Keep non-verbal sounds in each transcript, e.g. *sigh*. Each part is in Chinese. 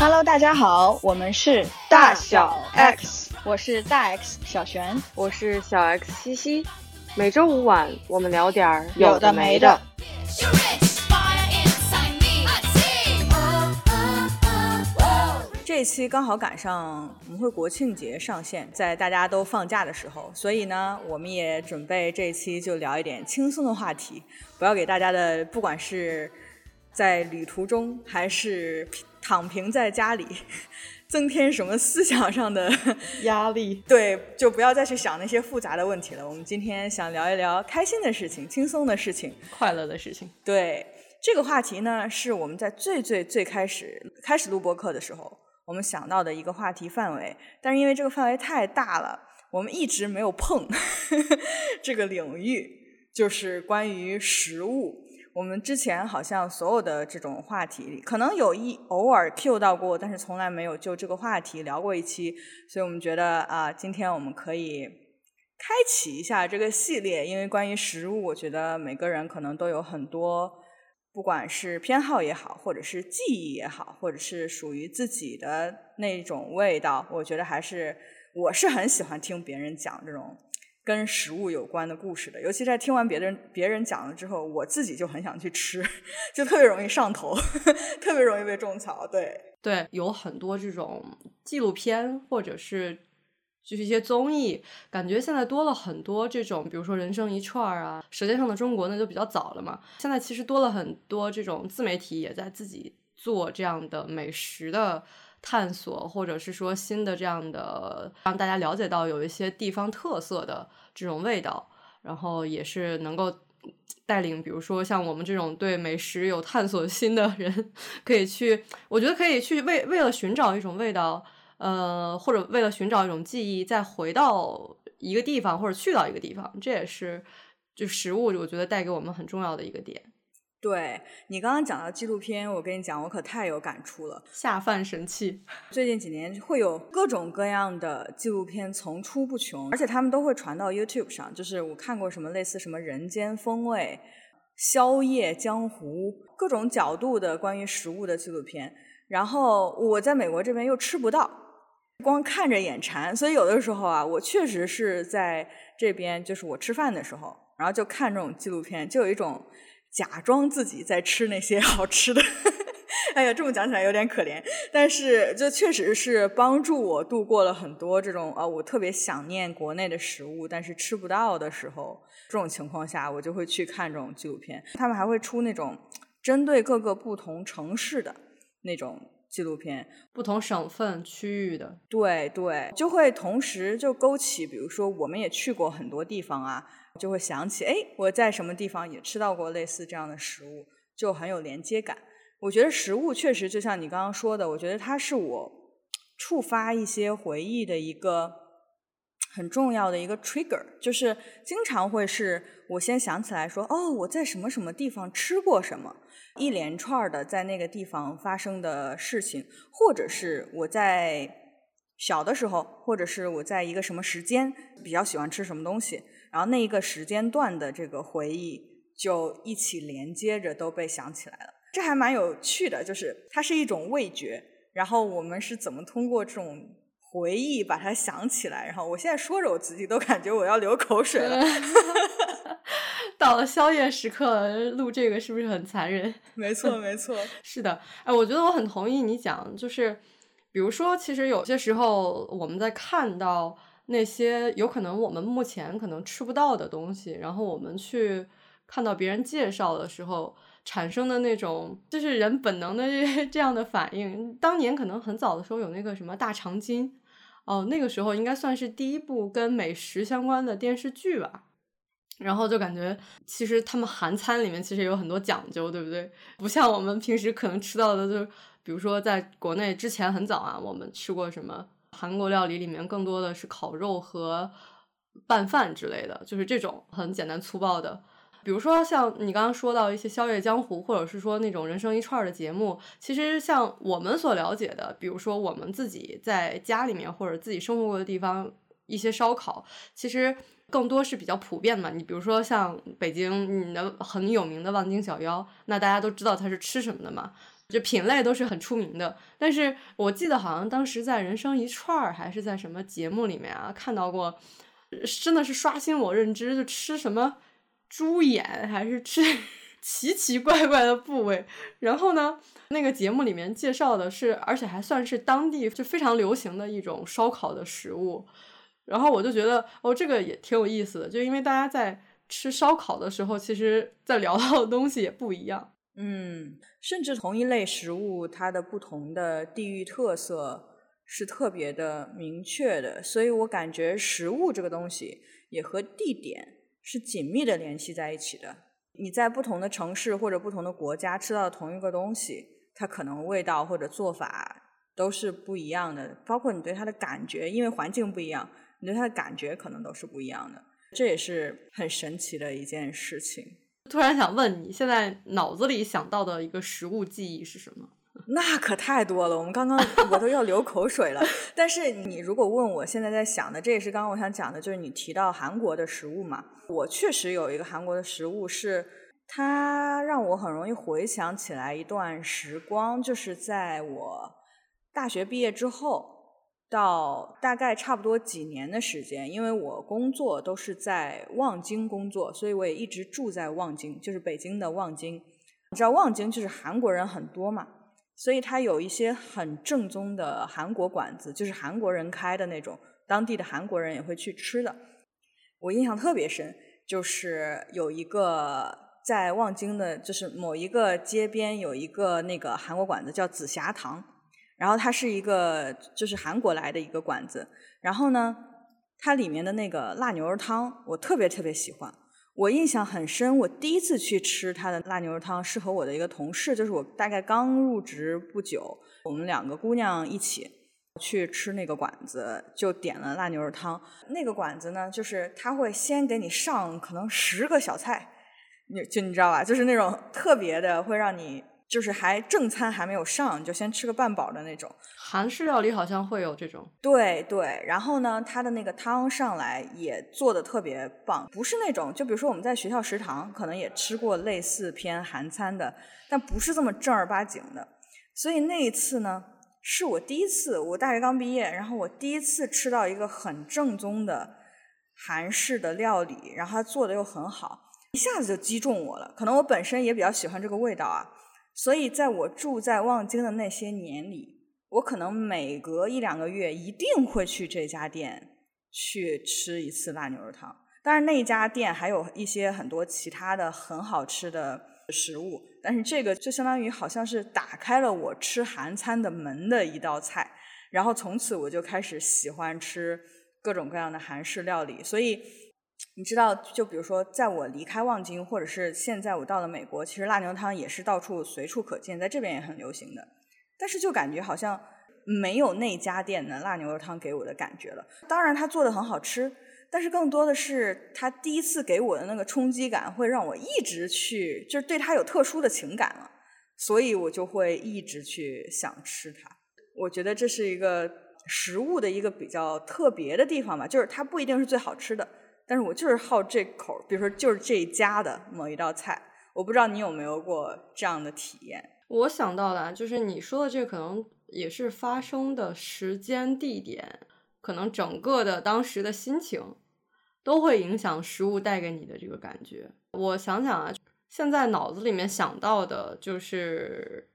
Hello，大家好，我们是大小 X，我是大 X 小璇，我是小 X 西西。每周五晚，我们聊点儿有的没的。这期刚好赶上我们会国庆节上线，在大家都放假的时候，所以呢，我们也准备这期就聊一点轻松的话题，不要给大家的不管是在旅途中还是躺平在家里，增添什么思想上的 *laughs* 压力。对，就不要再去想那些复杂的问题了。我们今天想聊一聊开心的事情、轻松的事情、快乐的事情。对，这个话题呢，是我们在最最最开始开始录播课的时候。我们想到的一个话题范围，但是因为这个范围太大了，我们一直没有碰 *laughs* 这个领域，就是关于食物。我们之前好像所有的这种话题里，可能有一偶尔 Q 到过，但是从来没有就这个话题聊过一期，所以我们觉得啊，今天我们可以开启一下这个系列，因为关于食物，我觉得每个人可能都有很多。不管是偏好也好，或者是记忆也好，或者是属于自己的那种味道，我觉得还是我是很喜欢听别人讲这种跟食物有关的故事的。尤其在听完别人别人讲了之后，我自己就很想去吃，就特别容易上头，*laughs* 特别容易被种草。对对，有很多这种纪录片或者是。就是一些综艺，感觉现在多了很多这种，比如说《人生一串》啊，《舌尖上的中国》那就比较早了嘛。现在其实多了很多这种自媒体也在自己做这样的美食的探索，或者是说新的这样的让大家了解到有一些地方特色的这种味道，然后也是能够带领，比如说像我们这种对美食有探索心的人，可以去，我觉得可以去为为了寻找一种味道。呃，或者为了寻找一种记忆，再回到一个地方，或者去到一个地方，这也是就食物，我觉得带给我们很重要的一个点。对你刚刚讲到纪录片，我跟你讲，我可太有感触了，下饭神器。最近几年会有各种各样的纪录片层出不穷，而且他们都会传到 YouTube 上。就是我看过什么类似什么《人间风味》《宵夜江湖》各种角度的关于食物的纪录片，然后我在美国这边又吃不到。光看着眼馋，所以有的时候啊，我确实是在这边，就是我吃饭的时候，然后就看这种纪录片，就有一种假装自己在吃那些 *laughs* 好吃的。哎呀，这么讲起来有点可怜，但是就确实是帮助我度过了很多这种啊，我特别想念国内的食物，但是吃不到的时候，这种情况下，我就会去看这种纪录片。他们还会出那种针对各个不同城市的那种。纪录片，不同省份区域的，对对，就会同时就勾起，比如说我们也去过很多地方啊，就会想起，哎，我在什么地方也吃到过类似这样的食物，就很有连接感。我觉得食物确实就像你刚刚说的，我觉得它是我触发一些回忆的一个很重要的一个 trigger，就是经常会是我先想起来说，哦，我在什么什么地方吃过什么。一连串的在那个地方发生的事情，或者是我在小的时候，或者是我在一个什么时间比较喜欢吃什么东西，然后那一个时间段的这个回忆就一起连接着都被想起来了。这还蛮有趣的，就是它是一种味觉，然后我们是怎么通过这种回忆把它想起来？然后我现在说着我自己都感觉我要流口水了。*laughs* 到了宵夜时刻录这个是不是很残忍？*laughs* 没错，没错，是的。哎，我觉得我很同意你讲，就是比如说，其实有些时候我们在看到那些有可能我们目前可能吃不到的东西，然后我们去看到别人介绍的时候产生的那种，就是人本能的 *laughs* 这样的反应。当年可能很早的时候有那个什么大长今，哦，那个时候应该算是第一部跟美食相关的电视剧吧。然后就感觉，其实他们韩餐里面其实有很多讲究，对不对？不像我们平时可能吃到的，就比如说在国内之前很早啊，我们吃过什么韩国料理，里面更多的是烤肉和拌饭之类的，就是这种很简单粗暴的。比如说像你刚刚说到一些宵夜江湖，或者是说那种人生一串的节目，其实像我们所了解的，比如说我们自己在家里面或者自己生活过的地方，一些烧烤，其实。更多是比较普遍的嘛，你比如说像北京，你的很有名的望京小腰，那大家都知道它是吃什么的嘛，就品类都是很出名的。但是我记得好像当时在《人生一串》儿还是在什么节目里面啊看到过，真的是刷新我认知，就吃什么猪眼还是吃 *laughs* 奇奇怪怪的部位。然后呢，那个节目里面介绍的是，而且还算是当地就非常流行的一种烧烤的食物。然后我就觉得哦，这个也挺有意思的，就因为大家在吃烧烤的时候，其实在聊到的东西也不一样。嗯，甚至同一类食物，它的不同的地域特色是特别的明确的，所以我感觉食物这个东西也和地点是紧密的联系在一起的。你在不同的城市或者不同的国家吃到同一个东西，它可能味道或者做法都是不一样的，包括你对它的感觉，因为环境不一样。你对它的感觉可能都是不一样的，这也是很神奇的一件事情。突然想问你，现在脑子里想到的一个食物记忆是什么？*laughs* 那可太多了，我们刚刚 *laughs* 我都要流口水了。但是你如果问我现在在想的，这也是刚刚我想讲的，就是你提到韩国的食物嘛，我确实有一个韩国的食物，是它让我很容易回想起来一段时光，就是在我大学毕业之后。到大概差不多几年的时间，因为我工作都是在望京工作，所以我也一直住在望京，就是北京的望京。你知道望京就是韩国人很多嘛，所以它有一些很正宗的韩国馆子，就是韩国人开的那种，当地的韩国人也会去吃的。我印象特别深，就是有一个在望京的，就是某一个街边有一个那个韩国馆子叫紫霞堂。然后它是一个就是韩国来的一个馆子，然后呢，它里面的那个辣牛肉汤我特别特别喜欢，我印象很深。我第一次去吃他的辣牛肉汤是和我的一个同事，就是我大概刚入职不久，我们两个姑娘一起去吃那个馆子，就点了辣牛肉汤。那个馆子呢，就是他会先给你上可能十个小菜，你就你知道吧，就是那种特别的会让你。就是还正餐还没有上，就先吃个半饱的那种。韩式料理好像会有这种。对对，然后呢，它的那个汤上来也做的特别棒，不是那种就比如说我们在学校食堂可能也吃过类似偏韩餐的，但不是这么正儿八经的。所以那一次呢，是我第一次，我大学刚毕业，然后我第一次吃到一个很正宗的韩式的料理，然后它做的又很好，一下子就击中我了。可能我本身也比较喜欢这个味道啊。所以，在我住在望京的那些年里，我可能每隔一两个月一定会去这家店去吃一次辣牛肉汤。当然，那家店还有一些很多其他的很好吃的食物，但是这个就相当于好像是打开了我吃韩餐的门的一道菜。然后从此我就开始喜欢吃各种各样的韩式料理。所以。你知道，就比如说，在我离开望京，或者是现在我到了美国，其实辣牛汤也是到处随处可见，在这边也很流行的。但是就感觉好像没有那家店的辣牛肉汤给我的感觉了。当然，它做的很好吃，但是更多的是它第一次给我的那个冲击感，会让我一直去，就是对它有特殊的情感了，所以我就会一直去想吃它。我觉得这是一个食物的一个比较特别的地方吧，就是它不一定是最好吃的。但是我就是好这口，比如说就是这一家的某一道菜，我不知道你有没有过这样的体验。我想到的，就是你说的这，可能也是发生的时间、地点，可能整个的当时的心情，都会影响食物带给你的这个感觉。我想想啊，现在脑子里面想到的就是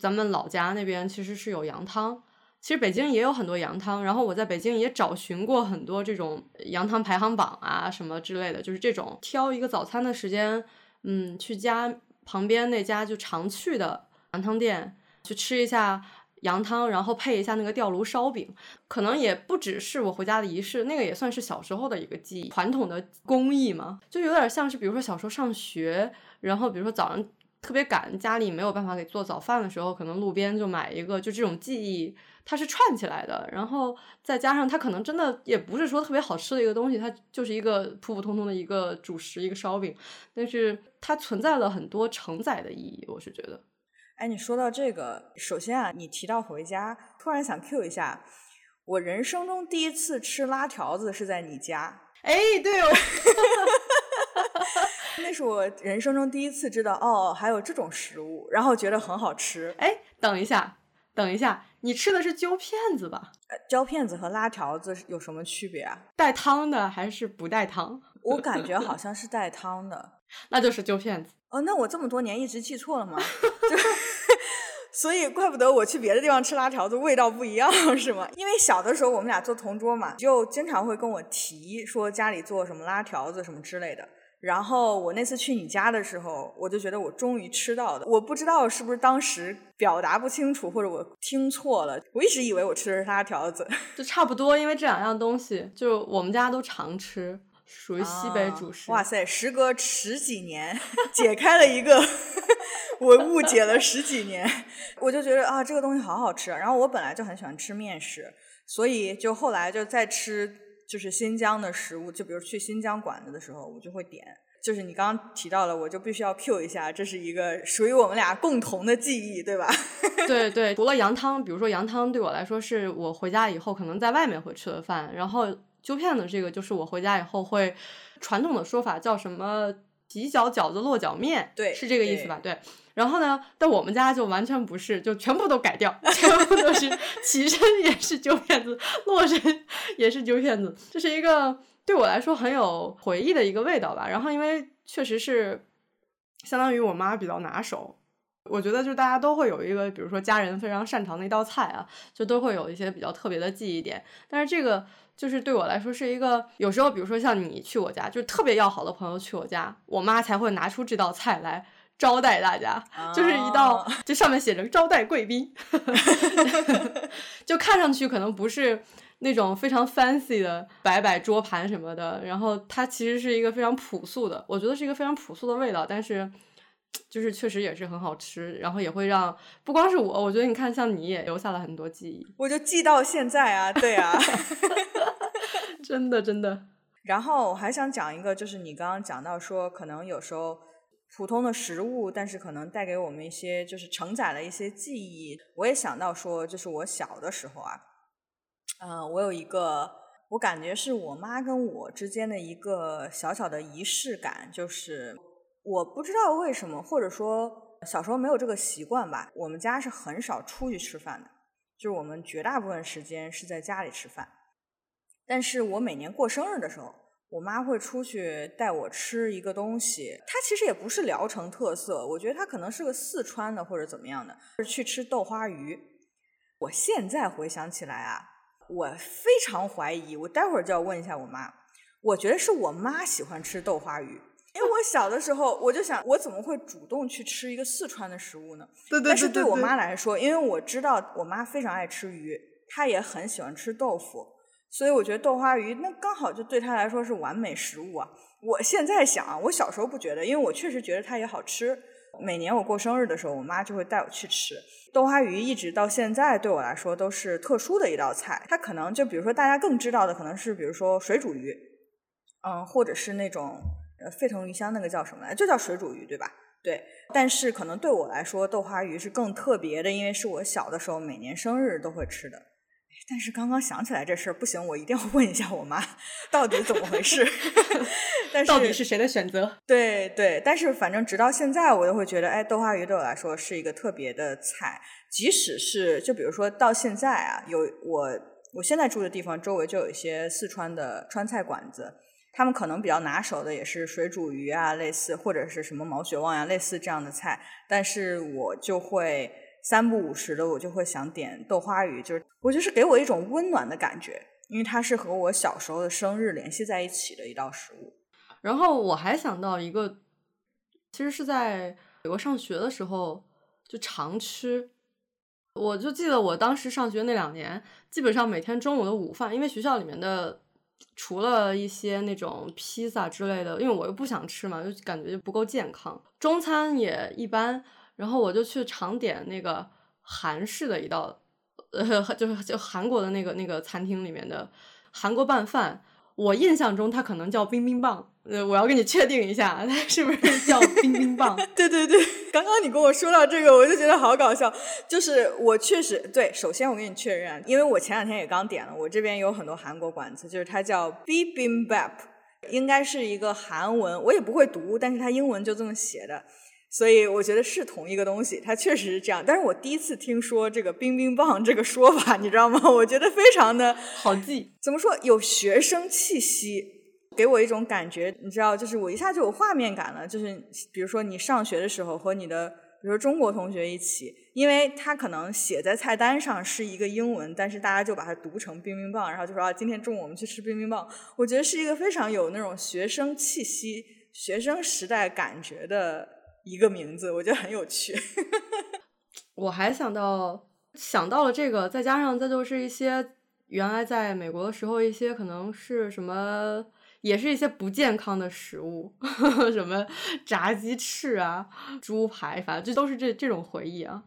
咱们老家那边其实是有羊汤。其实北京也有很多羊汤，然后我在北京也找寻过很多这种羊汤排行榜啊什么之类的，就是这种挑一个早餐的时间，嗯，去家旁边那家就常去的羊汤店去吃一下羊汤，然后配一下那个吊炉烧饼，可能也不只是我回家的仪式，那个也算是小时候的一个记忆，传统的工艺嘛，就有点像是比如说小时候上学，然后比如说早上。特别赶，家里没有办法给做早饭的时候，可能路边就买一个，就这种记忆，它是串起来的。然后再加上它可能真的也不是说特别好吃的一个东西，它就是一个普普通通的一个主食，一个烧饼。但是它存在了很多承载的意义，我是觉得。哎，你说到这个，首先啊，你提到回家，突然想 Q 一下，我人生中第一次吃拉条子是在你家。哎，对哦。*laughs* 那是我人生中第一次知道哦，还有这种食物，然后觉得很好吃。哎，等一下，等一下，你吃的是揪片子吧？揪片子和拉条子有什么区别啊？带汤的还是不带汤？*laughs* 我感觉好像是带汤的，*laughs* 那就是揪片子。哦，那我这么多年一直记错了吗？*laughs* 所以怪不得我去别的地方吃拉条子味道不一样，是吗？因为小的时候我们俩做同桌嘛，就经常会跟我提说家里做什么拉条子什么之类的。然后我那次去你家的时候，我就觉得我终于吃到的。我不知道是不是当时表达不清楚，或者我听错了。我一直以为我吃的是拉条子，就差不多，因为这两样东西就我们家都常吃，属于西北主食。哇塞，时隔十几年，解开了一个我误解了十几年，我就觉得啊，这个东西好好吃。然后我本来就很喜欢吃面食，所以就后来就再吃。就是新疆的食物，就比如去新疆馆子的时候，我就会点。就是你刚刚提到了，我就必须要 Q 一下，这是一个属于我们俩共同的记忆，对吧？*laughs* 对对，除了羊汤，比如说羊汤对我来说是我回家以后可能在外面会吃的饭，然后揪片的这个就是我回家以后会，传统的说法叫什么？洗脚饺子落脚面，对，是这个意思吧？对。然后呢，但我们家就完全不是，就全部都改掉，全部都是 *laughs* 起身也是揪片子，落身也是揪片子，这是一个对我来说很有回忆的一个味道吧。然后因为确实是相当于我妈比较拿手，我觉得就大家都会有一个，比如说家人非常擅长的一道菜啊，就都会有一些比较特别的记忆点。但是这个就是对我来说是一个，有时候比如说像你去我家，就是特别要好的朋友去我家，我妈才会拿出这道菜来。招待大家，就是一道，这上面写着招待贵宾，*laughs* 就看上去可能不是那种非常 fancy 的摆摆桌盘什么的，然后它其实是一个非常朴素的，我觉得是一个非常朴素的味道，但是就是确实也是很好吃，然后也会让不光是我，我觉得你看像你也留下了很多记忆，我就记到现在啊，对啊，*laughs* 真的真的。然后我还想讲一个，就是你刚刚讲到说，可能有时候。普通的食物，但是可能带给我们一些，就是承载了一些记忆。我也想到说，就是我小的时候啊，嗯，我有一个，我感觉是我妈跟我之间的一个小小的仪式感，就是我不知道为什么，或者说小时候没有这个习惯吧，我们家是很少出去吃饭的，就是我们绝大部分时间是在家里吃饭。但是我每年过生日的时候。我妈会出去带我吃一个东西，它其实也不是聊城特色，我觉得它可能是个四川的或者怎么样的，是去吃豆花鱼。我现在回想起来啊，我非常怀疑，我待会儿就要问一下我妈，我觉得是我妈喜欢吃豆花鱼，因为我小的时候我就想，我怎么会主动去吃一个四川的食物呢？对对对。但是对我妈来说，因为我知道我妈非常爱吃鱼，她也很喜欢吃豆腐。所以我觉得豆花鱼那刚好就对她来说是完美食物啊！我现在想，我小时候不觉得，因为我确实觉得它也好吃。每年我过生日的时候，我妈就会带我去吃豆花鱼，一直到现在对我来说都是特殊的一道菜。它可能就比如说大家更知道的，可能是比如说水煮鱼，嗯，或者是那种沸腾鱼香那个叫什么来，就叫水煮鱼对吧？对。但是可能对我来说，豆花鱼是更特别的，因为是我小的时候每年生日都会吃的。但是刚刚想起来这事儿不行，我一定要问一下我妈，到底怎么回事？*laughs* 但是到底是谁的选择？对对，但是反正直到现在，我都会觉得，哎，豆花鱼对我来说是一个特别的菜。即使是就比如说到现在啊，有我我现在住的地方周围就有一些四川的川菜馆子，他们可能比较拿手的也是水煮鱼啊，类似或者是什么毛血旺呀，类似这样的菜。但是我就会。三不五时的，我就会想点豆花鱼，就是我就是给我一种温暖的感觉，因为它是和我小时候的生日联系在一起的一道食物。然后我还想到一个，其实是在美国上学的时候就常吃。我就记得我当时上学那两年，基本上每天中午的午饭，因为学校里面的除了一些那种披萨之类的，因为我又不想吃嘛，就感觉就不够健康。中餐也一般。然后我就去常点那个韩式的一道，呃，*laughs* 就是就韩国的那个那个餐厅里面的韩国拌饭。我印象中它可能叫冰冰棒，呃，我要跟你确定一下，它是不是 *laughs* 叫冰冰棒？*laughs* 对对对，刚刚你跟我说到这个，我就觉得好搞笑。就是我确实对，首先我跟你确认，因为我前两天也刚点了，我这边有很多韩国馆子，就是它叫 Bibimbap，应该是一个韩文，我也不会读，但是它英文就这么写的。所以我觉得是同一个东西，它确实是这样。但是我第一次听说这个“冰冰棒”这个说法，你知道吗？*laughs* 我觉得非常的好记。怎么说？有学生气息，给我一种感觉，你知道，就是我一下就有画面感了。就是比如说你上学的时候和你的，比如说中国同学一起，因为他可能写在菜单上是一个英文，但是大家就把它读成“冰冰棒”，然后就说啊，今天中午我们去吃冰冰棒。我觉得是一个非常有那种学生气息、学生时代感觉的。一个名字，我觉得很有趣。*laughs* 我还想到想到了这个，再加上再就是一些原来在美国的时候，一些可能是什么，也是一些不健康的食物，*laughs* 什么炸鸡翅啊、猪排，反正这都是这这种回忆啊。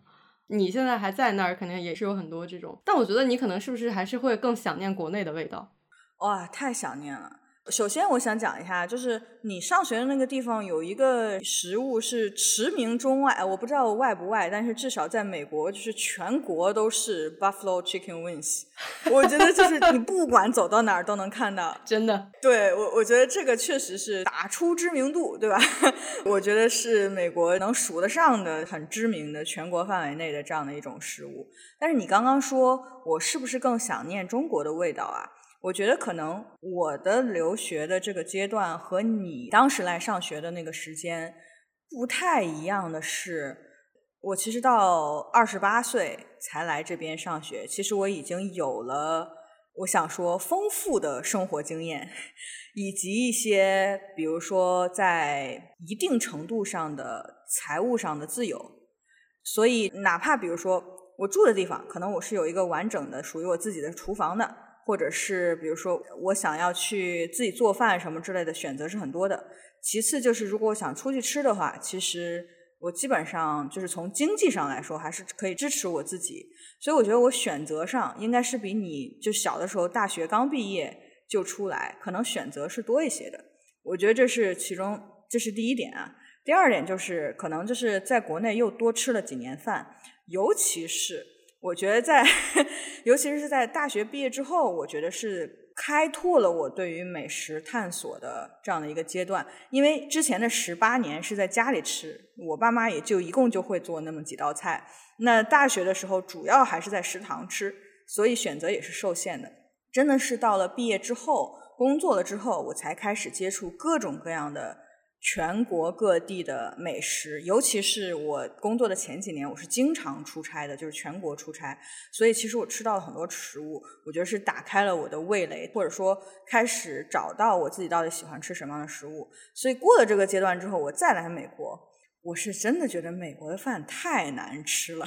你现在还在那儿，肯定也是有很多这种，但我觉得你可能是不是还是会更想念国内的味道？哇，太想念了。首先，我想讲一下，就是你上学的那个地方有一个食物是驰名中外，我不知道外不外，但是至少在美国，就是全国都是 Buffalo Chicken Wings。*laughs* 我觉得就是你不管走到哪儿都能看到，*laughs* 真的。对我，我觉得这个确实是打出知名度，对吧？*laughs* 我觉得是美国能数得上的很知名的全国范围内的这样的一种食物。但是你刚刚说我是不是更想念中国的味道啊？我觉得可能我的留学的这个阶段和你当时来上学的那个时间不太一样的是，我其实到二十八岁才来这边上学，其实我已经有了我想说丰富的生活经验，以及一些比如说在一定程度上的财务上的自由，所以哪怕比如说我住的地方，可能我是有一个完整的属于我自己的厨房的。或者是比如说我想要去自己做饭什么之类的选择是很多的。其次就是如果我想出去吃的话，其实我基本上就是从经济上来说还是可以支持我自己。所以我觉得我选择上应该是比你就小的时候大学刚毕业就出来，可能选择是多一些的。我觉得这是其中这是第一点啊。第二点就是可能就是在国内又多吃了几年饭，尤其是。我觉得在，*laughs* 尤其是在大学毕业之后，我觉得是开拓了我对于美食探索的这样的一个阶段。因为之前的十八年是在家里吃，我爸妈也就一共就会做那么几道菜。那大学的时候主要还是在食堂吃，所以选择也是受限的。真的是到了毕业之后，工作了之后，我才开始接触各种各样的。全国各地的美食，尤其是我工作的前几年，我是经常出差的，就是全国出差，所以其实我吃到了很多食物，我觉得是打开了我的味蕾，或者说开始找到我自己到底喜欢吃什么样的食物。所以过了这个阶段之后，我再来美国，我是真的觉得美国的饭太难吃了，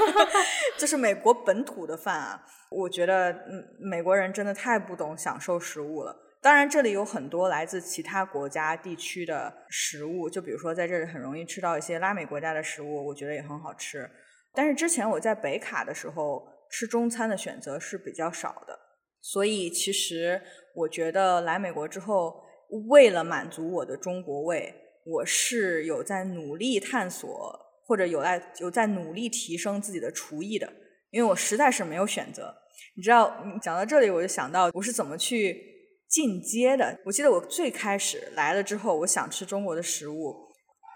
*laughs* 就是美国本土的饭啊，我觉得嗯，美国人真的太不懂享受食物了。当然，这里有很多来自其他国家地区的食物，就比如说在这里很容易吃到一些拉美国家的食物，我觉得也很好吃。但是之前我在北卡的时候吃中餐的选择是比较少的，所以其实我觉得来美国之后，为了满足我的中国胃，我是有在努力探索或者有在有在努力提升自己的厨艺的，因为我实在是没有选择。你知道，讲到这里我就想到我是怎么去。进阶的，我记得我最开始来了之后，我想吃中国的食物，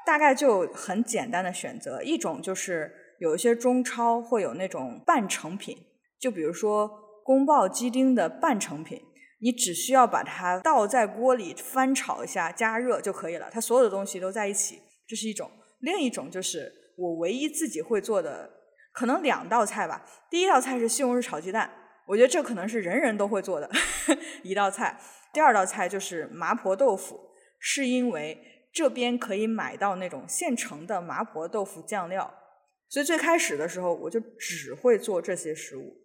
大概就很简单的选择，一种就是有一些中超会有那种半成品，就比如说宫爆鸡丁的半成品，你只需要把它倒在锅里翻炒一下，加热就可以了，它所有的东西都在一起，这是一种。另一种就是我唯一自己会做的，可能两道菜吧，第一道菜是西红柿炒鸡蛋。我觉得这可能是人人都会做的 *laughs* 一道菜。第二道菜就是麻婆豆腐，是因为这边可以买到那种现成的麻婆豆腐酱料，所以最开始的时候我就只会做这些食物。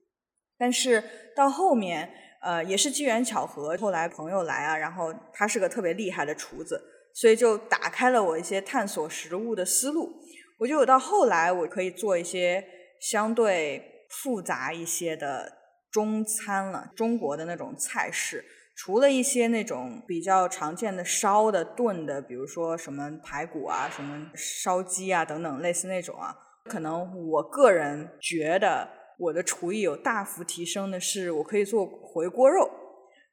但是到后面，呃，也是机缘巧合，后来朋友来啊，然后他是个特别厉害的厨子，所以就打开了我一些探索食物的思路。我觉得我到后来我可以做一些相对复杂一些的。中餐了，中国的那种菜式，除了一些那种比较常见的烧的、炖的，比如说什么排骨啊、什么烧鸡啊等等，类似那种啊，可能我个人觉得我的厨艺有大幅提升的是，我可以做回锅肉。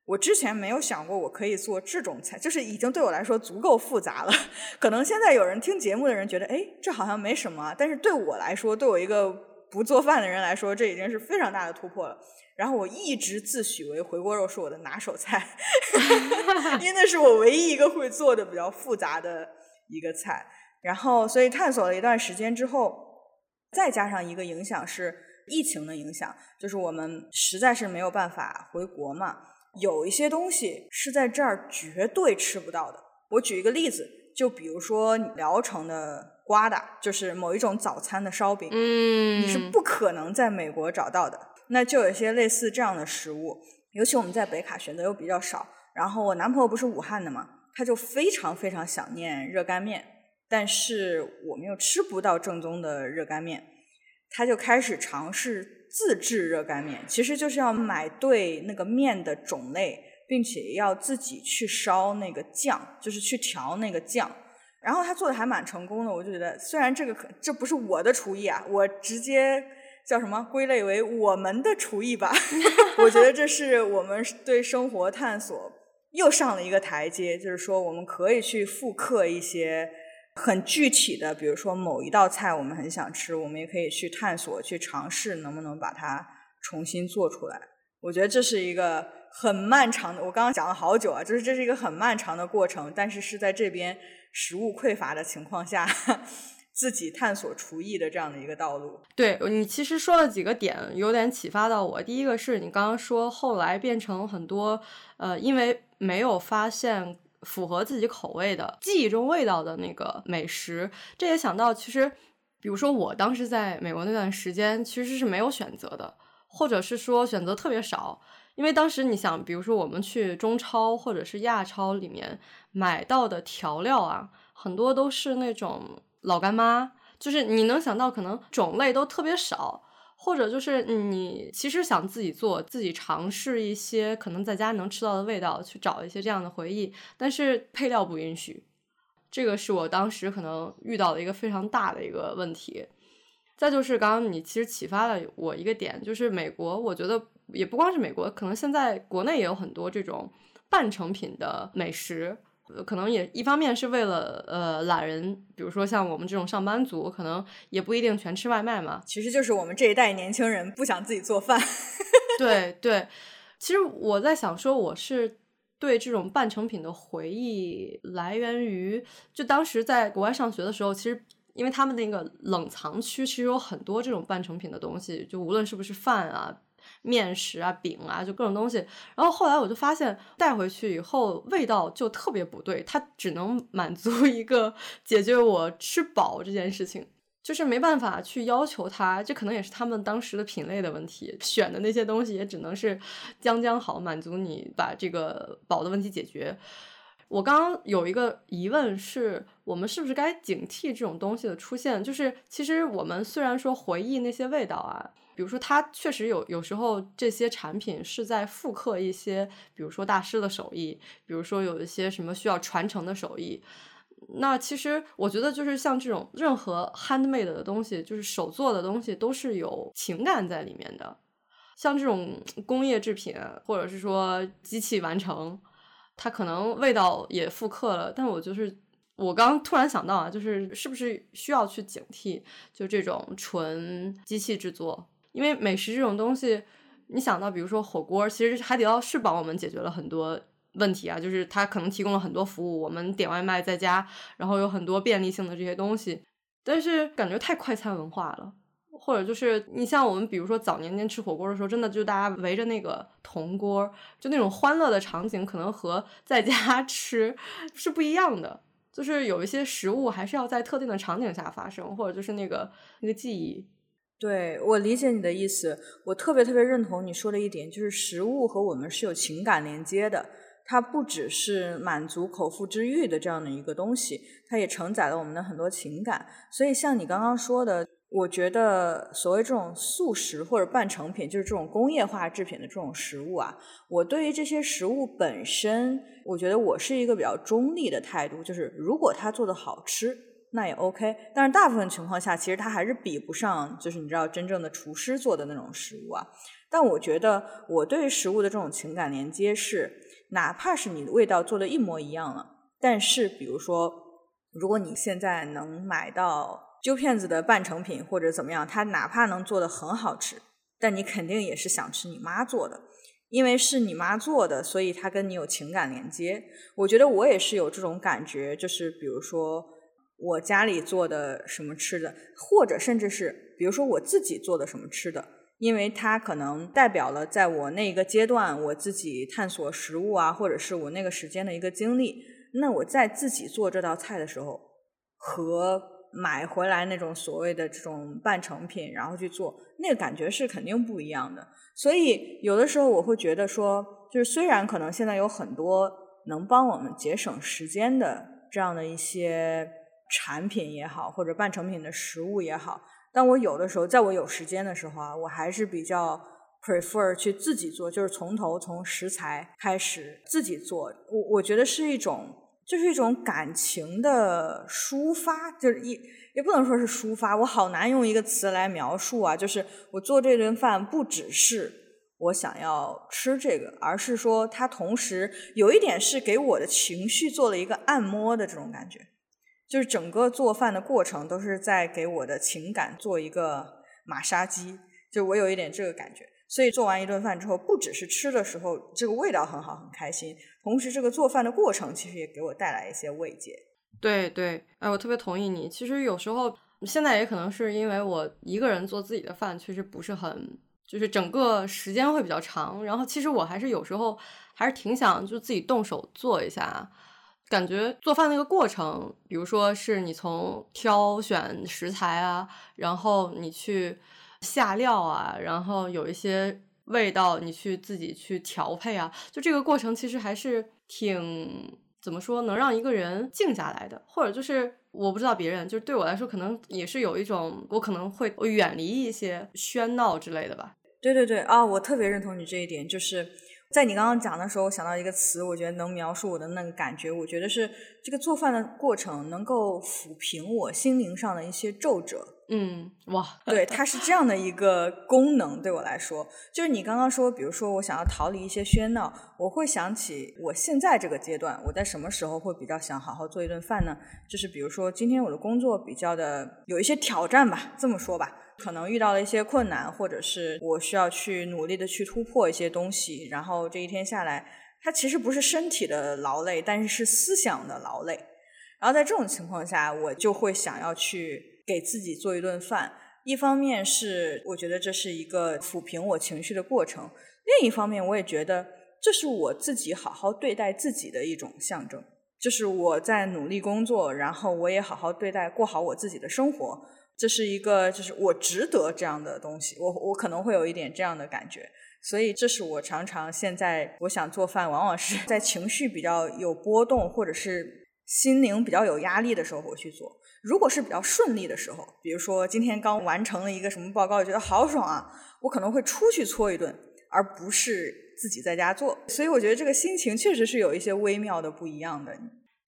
我之前没有想过我可以做这种菜，就是已经对我来说足够复杂了。*laughs* 可能现在有人听节目的人觉得，哎，这好像没什么，但是对我来说，对我一个不做饭的人来说，这已经是非常大的突破了。然后我一直自诩为回锅肉是我的拿手菜，*laughs* 因为那是我唯一一个会做的比较复杂的一个菜。然后，所以探索了一段时间之后，再加上一个影响是疫情的影响，就是我们实在是没有办法回国嘛。有一些东西是在这儿绝对吃不到的。我举一个例子，就比如说聊城的瓜达，就是某一种早餐的烧饼，嗯，你是不可能在美国找到的。那就有一些类似这样的食物，尤其我们在北卡选择又比较少。然后我男朋友不是武汉的嘛，他就非常非常想念热干面，但是我们又吃不到正宗的热干面，他就开始尝试。自制热干面其实就是要买对那个面的种类，并且要自己去烧那个酱，就是去调那个酱。然后他做的还蛮成功的，我就觉得虽然这个可这不是我的厨艺啊，我直接叫什么归类为我们的厨艺吧。*laughs* 我觉得这是我们对生活探索又上了一个台阶，就是说我们可以去复刻一些。很具体的，比如说某一道菜我们很想吃，我们也可以去探索、去尝试，能不能把它重新做出来。我觉得这是一个很漫长的，我刚刚讲了好久啊，就是这是一个很漫长的过程，但是是在这边食物匮乏的情况下，自己探索厨艺的这样的一个道路。对你其实说了几个点，有点启发到我。第一个是你刚刚说后来变成很多，呃，因为没有发现。符合自己口味的记忆中味道的那个美食，这也想到，其实，比如说我当时在美国那段时间，其实是没有选择的，或者是说选择特别少，因为当时你想，比如说我们去中超或者是亚超里面买到的调料啊，很多都是那种老干妈，就是你能想到可能种类都特别少。或者就是你其实想自己做，自己尝试一些可能在家能吃到的味道，去找一些这样的回忆，但是配料不允许，这个是我当时可能遇到的一个非常大的一个问题。再就是刚刚你其实启发了我一个点，就是美国，我觉得也不光是美国，可能现在国内也有很多这种半成品的美食。可能也一方面是为了呃懒人，比如说像我们这种上班族，可能也不一定全吃外卖嘛。其实就是我们这一代年轻人不想自己做饭。*laughs* 对对，其实我在想说，我是对这种半成品的回忆来源于，就当时在国外上学的时候，其实因为他们那个冷藏区其实有很多这种半成品的东西，就无论是不是饭啊。面食啊，饼啊，就各种东西。然后后来我就发现，带回去以后味道就特别不对，它只能满足一个解决我吃饱这件事情，就是没办法去要求它。这可能也是他们当时的品类的问题，选的那些东西也只能是将将好，满足你把这个饱的问题解决。我刚刚有一个疑问是，我们是不是该警惕这种东西的出现？就是其实我们虽然说回忆那些味道啊。比如说，它确实有有时候这些产品是在复刻一些，比如说大师的手艺，比如说有一些什么需要传承的手艺。那其实我觉得，就是像这种任何 handmade 的东西，就是手做的东西，都是有情感在里面的。像这种工业制品，或者是说机器完成，它可能味道也复刻了，但我就是我刚突然想到啊，就是是不是需要去警惕，就这种纯机器制作。因为美食这种东西，你想到比如说火锅，其实海底捞是帮我们解决了很多问题啊，就是它可能提供了很多服务，我们点外卖在家，然后有很多便利性的这些东西，但是感觉太快餐文化了，或者就是你像我们比如说早年间吃火锅的时候，真的就大家围着那个铜锅，就那种欢乐的场景，可能和在家 *laughs* 吃是不一样的，就是有一些食物还是要在特定的场景下发生，或者就是那个那个记忆。对我理解你的意思，我特别特别认同你说的一点，就是食物和我们是有情感连接的，它不只是满足口腹之欲的这样的一个东西，它也承载了我们的很多情感。所以像你刚刚说的，我觉得所谓这种速食或者半成品，就是这种工业化制品的这种食物啊，我对于这些食物本身，我觉得我是一个比较中立的态度，就是如果它做的好吃。那也 OK。但是大部分情况下，其实它还是比不上，就是你知道真正的厨师做的那种食物啊。但我觉得我对食物的这种情感连接是，哪怕是你的味道做的一模一样了，但是比如说，如果你现在能买到揪片子的半成品或者怎么样，它哪怕能做的很好吃，但你肯定也是想吃你妈做的。因为是你妈做的，所以她跟你有情感连接。我觉得我也是有这种感觉，就是比如说我家里做的什么吃的，或者甚至是比如说我自己做的什么吃的，因为它可能代表了在我那个阶段我自己探索食物啊，或者是我那个时间的一个经历。那我在自己做这道菜的时候，和买回来那种所谓的这种半成品，然后去做，那个感觉是肯定不一样的。所以有的时候我会觉得说，就是虽然可能现在有很多能帮我们节省时间的这样的一些产品也好，或者半成品的食物也好，但我有的时候在我有时间的时候啊，我还是比较 prefer 去自己做，就是从头从食材开始自己做。我我觉得是一种，就是一种感情的抒发，就是一。也不能说是抒发，我好难用一个词来描述啊。就是我做这顿饭，不只是我想要吃这个，而是说它同时有一点是给我的情绪做了一个按摩的这种感觉。就是整个做饭的过程都是在给我的情感做一个马杀鸡，就我有一点这个感觉。所以做完一顿饭之后，不只是吃的时候这个味道很好很开心，同时这个做饭的过程其实也给我带来一些慰藉。对对，哎，我特别同意你。其实有时候，现在也可能是因为我一个人做自己的饭，确实不是很，就是整个时间会比较长。然后，其实我还是有时候还是挺想就自己动手做一下，感觉做饭那个过程，比如说是你从挑选食材啊，然后你去下料啊，然后有一些味道你去自己去调配啊，就这个过程其实还是挺。怎么说能让一个人静下来的，或者就是我不知道别人，就是对我来说，可能也是有一种我可能会远离一些喧闹之类的吧。对对对啊，我特别认同你这一点，就是在你刚刚讲的时候，我想到一个词，我觉得能描述我的那个感觉，我觉得是这个做饭的过程能够抚平我心灵上的一些皱褶。嗯，哇，对，它是这样的一个功能，对我来说，就是你刚刚说，比如说我想要逃离一些喧闹，我会想起我现在这个阶段，我在什么时候会比较想好好做一顿饭呢？就是比如说今天我的工作比较的有一些挑战吧，这么说吧，可能遇到了一些困难，或者是我需要去努力的去突破一些东西，然后这一天下来，它其实不是身体的劳累，但是是思想的劳累，然后在这种情况下，我就会想要去。给自己做一顿饭，一方面是我觉得这是一个抚平我情绪的过程，另一方面我也觉得这是我自己好好对待自己的一种象征，就是我在努力工作，然后我也好好对待过好我自己的生活，这是一个就是我值得这样的东西，我我可能会有一点这样的感觉，所以这是我常常现在我想做饭，往往是 *laughs* 在情绪比较有波动或者是心灵比较有压力的时候我去做。如果是比较顺利的时候，比如说今天刚完成了一个什么报告，觉得好爽啊，我可能会出去搓一顿，而不是自己在家做。所以我觉得这个心情确实是有一些微妙的不一样的。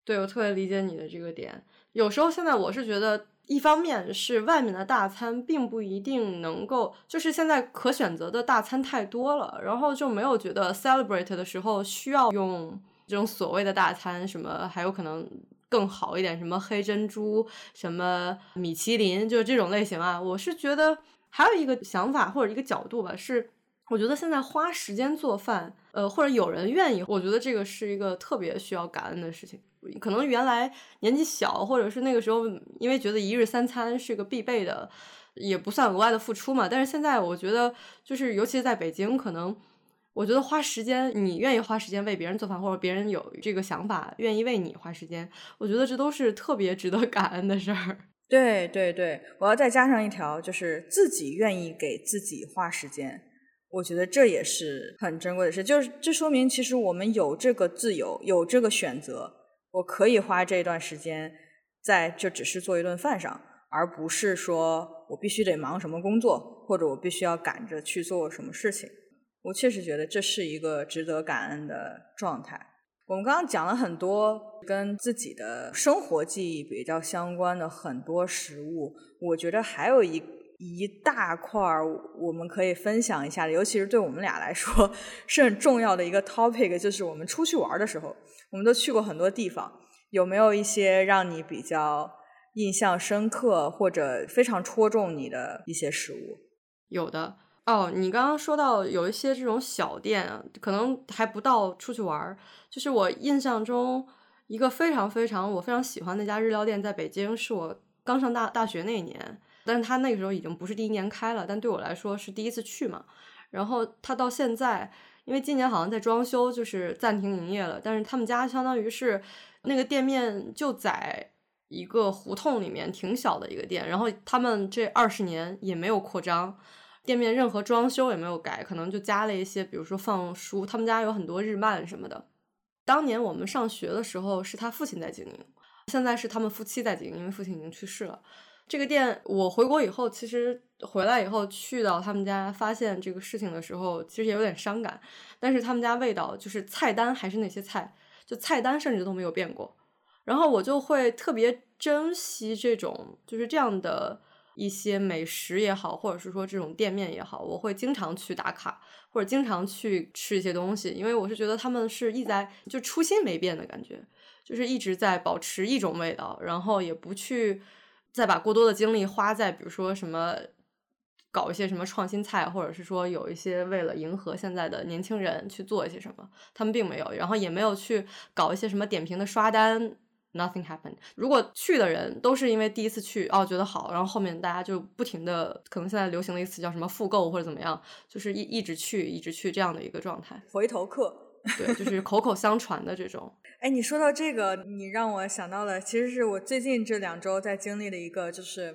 对，我特别理解你的这个点。有时候现在我是觉得，一方面是外面的大餐并不一定能够，就是现在可选择的大餐太多了，然后就没有觉得 celebrate 的时候需要用这种所谓的大餐，什么还有可能。更好一点，什么黑珍珠，什么米其林，就是这种类型啊。我是觉得还有一个想法或者一个角度吧，是我觉得现在花时间做饭，呃，或者有人愿意，我觉得这个是一个特别需要感恩的事情。可能原来年纪小，或者是那个时候，因为觉得一日三餐是个必备的，也不算额外的付出嘛。但是现在我觉得，就是尤其是在北京，可能。我觉得花时间，你愿意花时间为别人做饭，或者别人有这个想法，愿意为你花时间，我觉得这都是特别值得感恩的事儿。*laughs* 对对对，我要再加上一条，就是自己愿意给自己花时间，我觉得这也是很珍贵的事。就是这说明，其实我们有这个自由，有这个选择，我可以花这段时间在就只是做一顿饭上，而不是说我必须得忙什么工作，或者我必须要赶着去做什么事情。我确实觉得这是一个值得感恩的状态。我们刚刚讲了很多跟自己的生活记忆比较相关的很多食物，我觉得还有一一大块儿我们可以分享一下的，尤其是对我们俩来说是很重要的一个 topic，就是我们出去玩的时候，我们都去过很多地方，有没有一些让你比较印象深刻或者非常戳中你的一些食物？有的。哦，你刚刚说到有一些这种小店，可能还不到出去玩儿。就是我印象中一个非常非常我非常喜欢那家日料店，在北京，是我刚上大大学那一年。但是他那个时候已经不是第一年开了，但对我来说是第一次去嘛。然后他到现在，因为今年好像在装修，就是暂停营业了。但是他们家相当于是那个店面就在一个胡同里面，挺小的一个店。然后他们这二十年也没有扩张。店面任何装修也没有改，可能就加了一些，比如说放书。他们家有很多日漫什么的。当年我们上学的时候是他父亲在经营，现在是他们夫妻在经营，因为父亲已经去世了。这个店我回国以后，其实回来以后去到他们家发现这个事情的时候，其实也有点伤感。但是他们家味道就是菜单还是那些菜，就菜单甚至都没有变过。然后我就会特别珍惜这种就是这样的。一些美食也好，或者是说这种店面也好，我会经常去打卡，或者经常去吃一些东西，因为我是觉得他们是一在就初心没变的感觉，就是一直在保持一种味道，然后也不去再把过多的精力花在比如说什么搞一些什么创新菜，或者是说有一些为了迎合现在的年轻人去做一些什么，他们并没有，然后也没有去搞一些什么点评的刷单。Nothing happened。如果去的人都是因为第一次去哦觉得好，然后后面大家就不停的，可能现在流行的一个词叫什么复购或者怎么样，就是一一直去一直去这样的一个状态。回头客，*laughs* 对，就是口口相传的这种。哎，你说到这个，你让我想到了，其实是我最近这两周在经历的一个，就是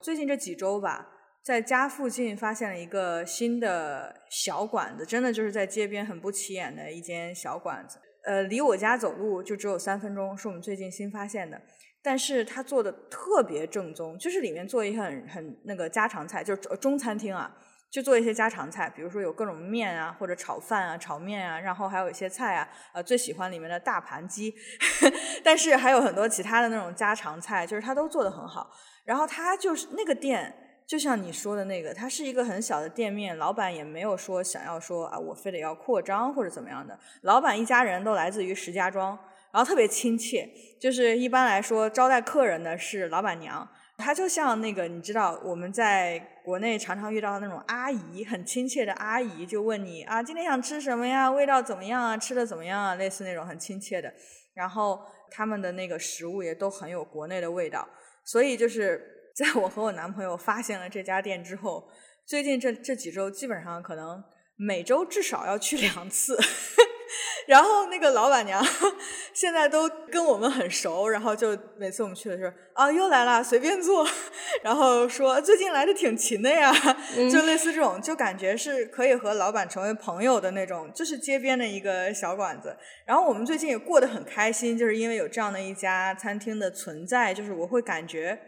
最近这几周吧，在家附近发现了一个新的小馆子，真的就是在街边很不起眼的一间小馆子。呃，离我家走路就只有三分钟，是我们最近新发现的。但是他做的特别正宗，就是里面做一些很很那个家常菜，就是中餐厅啊，就做一些家常菜，比如说有各种面啊，或者炒饭啊、炒面啊，然后还有一些菜啊，呃，最喜欢里面的大盘鸡，*laughs* 但是还有很多其他的那种家常菜，就是他都做的很好。然后他就是那个店。就像你说的那个，它是一个很小的店面，老板也没有说想要说啊，我非得要扩张或者怎么样的。老板一家人都来自于石家庄，然后特别亲切。就是一般来说招待客人的是老板娘，她就像那个你知道我们在国内常常遇到的那种阿姨，很亲切的阿姨，就问你啊，今天想吃什么呀？味道怎么样啊？吃的怎么样啊？类似那种很亲切的。然后他们的那个食物也都很有国内的味道，所以就是。在我和我男朋友发现了这家店之后，最近这这几周基本上可能每周至少要去两次。*laughs* 然后那个老板娘现在都跟我们很熟，然后就每次我们去的时候啊又来了，随便坐，然后说最近来的挺勤的呀，就类似这种，就感觉是可以和老板成为朋友的那种，就是街边的一个小馆子。然后我们最近也过得很开心，就是因为有这样的一家餐厅的存在，就是我会感觉。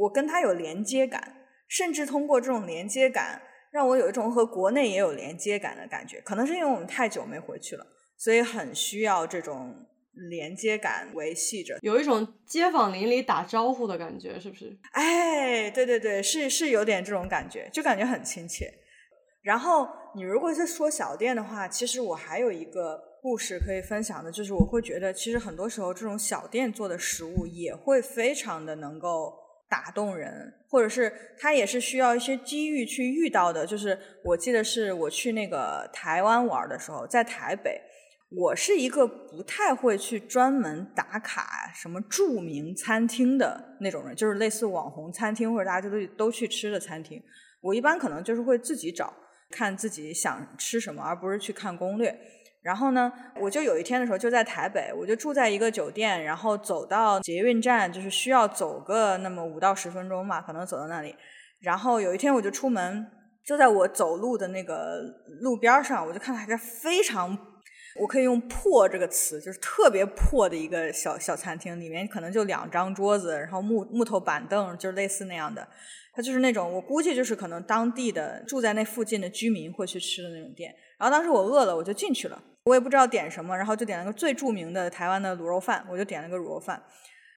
我跟他有连接感，甚至通过这种连接感，让我有一种和国内也有连接感的感觉。可能是因为我们太久没回去了，所以很需要这种连接感维系着，有一种街坊邻里打招呼的感觉，是不是？哎，对对对，是是有点这种感觉，就感觉很亲切。然后你如果是说小店的话，其实我还有一个故事可以分享的，就是我会觉得，其实很多时候这种小店做的食物也会非常的能够。打动人，或者是他也是需要一些机遇去遇到的。就是我记得是我去那个台湾玩的时候，在台北，我是一个不太会去专门打卡什么著名餐厅的那种人，就是类似网红餐厅或者大家都都去吃的餐厅。我一般可能就是会自己找，看自己想吃什么，而不是去看攻略。然后呢，我就有一天的时候就在台北，我就住在一个酒店，然后走到捷运站，就是需要走个那么五到十分钟吧，可能走到那里。然后有一天我就出门，就在我走路的那个路边上，我就看到一个非常，我可以用破这个词，就是特别破的一个小小餐厅，里面可能就两张桌子，然后木木头板凳，就是类似那样的。它就是那种我估计就是可能当地的住在那附近的居民会去吃的那种店。然后当时我饿了，我就进去了。我也不知道点什么，然后就点了个最著名的台湾的卤肉饭，我就点了个卤肉饭，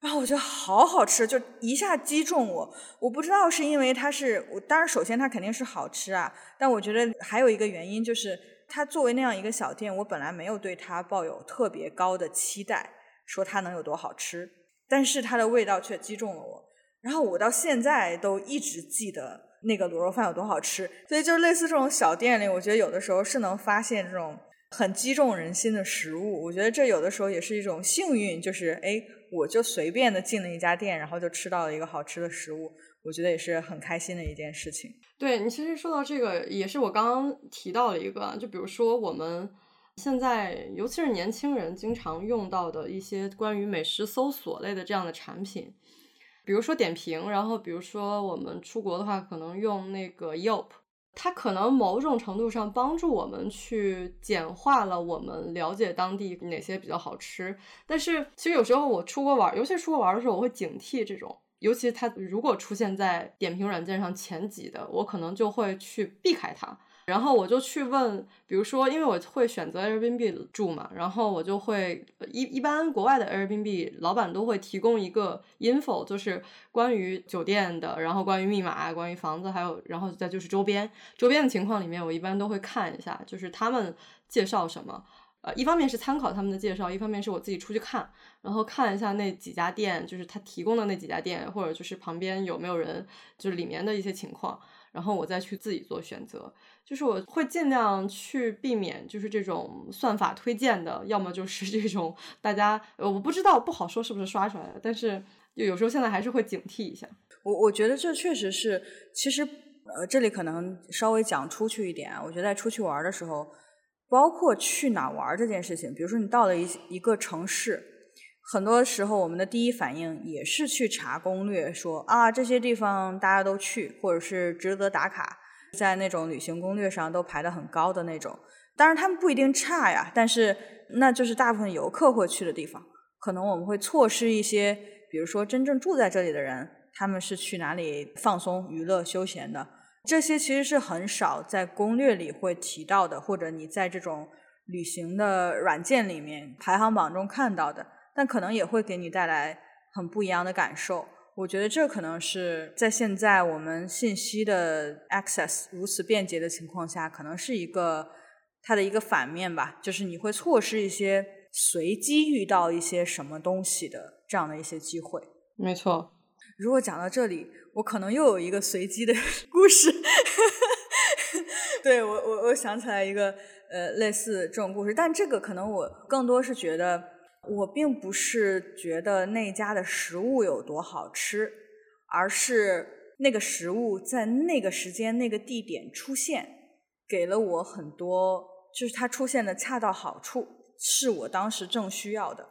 然后我觉得好好吃，就一下击中我。我不知道是因为它是，我当然首先它肯定是好吃啊，但我觉得还有一个原因就是，它作为那样一个小店，我本来没有对它抱有特别高的期待，说它能有多好吃，但是它的味道却击中了我，然后我到现在都一直记得。那个卤肉饭有多好吃，所以就是类似这种小店里，我觉得有的时候是能发现这种很击中人心的食物。我觉得这有的时候也是一种幸运，就是哎，我就随便的进了一家店，然后就吃到了一个好吃的食物，我觉得也是很开心的一件事情。对你其实说到这个，也是我刚刚提到了一个，就比如说我们现在尤其是年轻人经常用到的一些关于美食搜索类的这样的产品。比如说点评，然后比如说我们出国的话，可能用那个 Yelp，它可能某种程度上帮助我们去简化了我们了解当地哪些比较好吃。但是其实有时候我出国玩，尤其出国玩的时候，我会警惕这种，尤其它如果出现在点评软件上前几的，我可能就会去避开它。然后我就去问，比如说，因为我会选择 Airbnb 住嘛，然后我就会一一般国外的 Airbnb 老板都会提供一个 info，就是关于酒店的，然后关于密码、关于房子，还有然后再就是周边周边的情况里面，我一般都会看一下，就是他们介绍什么。呃，一方面是参考他们的介绍，一方面是我自己出去看，然后看一下那几家店，就是他提供的那几家店，或者就是旁边有没有人，就是里面的一些情况，然后我再去自己做选择。就是我会尽量去避免，就是这种算法推荐的，要么就是这种大家，我不知道，不好说是不是刷出来的，但是就有时候现在还是会警惕一下。我我觉得这确实是，其实呃，这里可能稍微讲出去一点，我觉得在出去玩的时候，包括去哪玩这件事情，比如说你到了一一个城市，很多时候我们的第一反应也是去查攻略，说啊这些地方大家都去，或者是值得打卡。在那种旅行攻略上都排的很高的那种，当然他们不一定差呀，但是那就是大部分游客会去的地方。可能我们会错失一些，比如说真正住在这里的人，他们是去哪里放松、娱乐、休闲的，这些其实是很少在攻略里会提到的，或者你在这种旅行的软件里面排行榜中看到的，但可能也会给你带来很不一样的感受。我觉得这可能是在现在我们信息的 access 如此便捷的情况下，可能是一个它的一个反面吧，就是你会错失一些随机遇到一些什么东西的这样的一些机会。没错。如果讲到这里，我可能又有一个随机的 *laughs* 故事。对我，我我想起来一个呃类似这种故事，但这个可能我更多是觉得。我并不是觉得那家的食物有多好吃，而是那个食物在那个时间、那个地点出现，给了我很多，就是它出现的恰到好处，是我当时正需要的。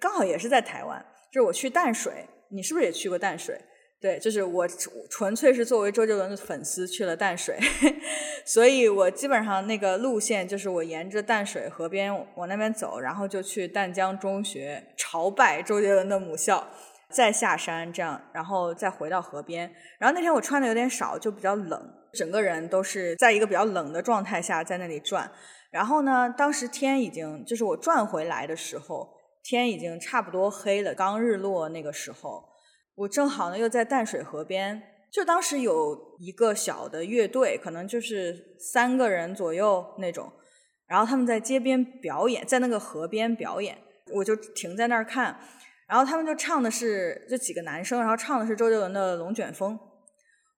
刚好也是在台湾，就是我去淡水，你是不是也去过淡水？对，就是我纯粹是作为周杰伦的粉丝去了淡水，*laughs* 所以我基本上那个路线就是我沿着淡水河边往那边走，然后就去淡江中学朝拜周杰伦的母校，再下山这样，然后再回到河边。然后那天我穿的有点少，就比较冷，整个人都是在一个比较冷的状态下在那里转。然后呢，当时天已经就是我转回来的时候，天已经差不多黑了，刚日落那个时候。我正好呢，又在淡水河边，就当时有一个小的乐队，可能就是三个人左右那种，然后他们在街边表演，在那个河边表演，我就停在那儿看，然后他们就唱的是这几个男生，然后唱的是周杰伦的《龙卷风》。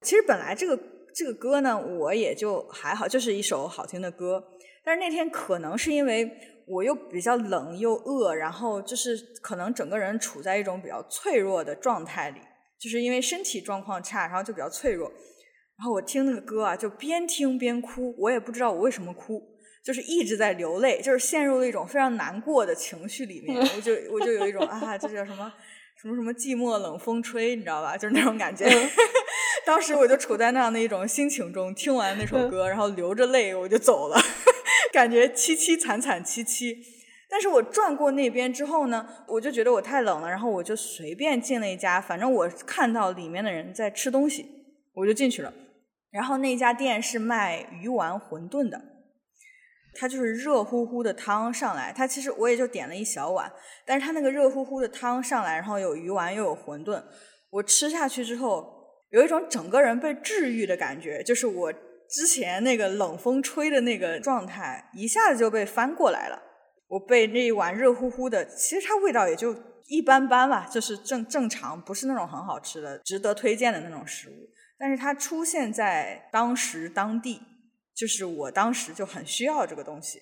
其实本来这个这个歌呢，我也就还好，就是一首好听的歌，但是那天可能是因为。我又比较冷又饿，然后就是可能整个人处在一种比较脆弱的状态里，就是因为身体状况差，然后就比较脆弱。然后我听那个歌啊，就边听边哭，我也不知道我为什么哭，就是一直在流泪，就是陷入了一种非常难过的情绪里面。我就我就有一种啊，这叫什么什么什么寂寞冷风吹，你知道吧？就是那种感觉。*laughs* 当时我就处在那样的一种心情中，听完那首歌，然后流着泪我就走了。感觉凄凄惨惨戚戚，但是我转过那边之后呢，我就觉得我太冷了，然后我就随便进了一家，反正我看到里面的人在吃东西，我就进去了。然后那家店是卖鱼丸馄饨的，它就是热乎乎的汤上来，它其实我也就点了一小碗，但是它那个热乎乎的汤上来，然后有鱼丸又有馄饨，我吃下去之后，有一种整个人被治愈的感觉，就是我之前那个冷风吹的那个状态一下子就被翻过来了。我被那一碗热乎乎的，其实它味道也就一般般吧，就是正正常，不是那种很好吃的、值得推荐的那种食物。但是它出现在当时当地，就是我当时就很需要这个东西，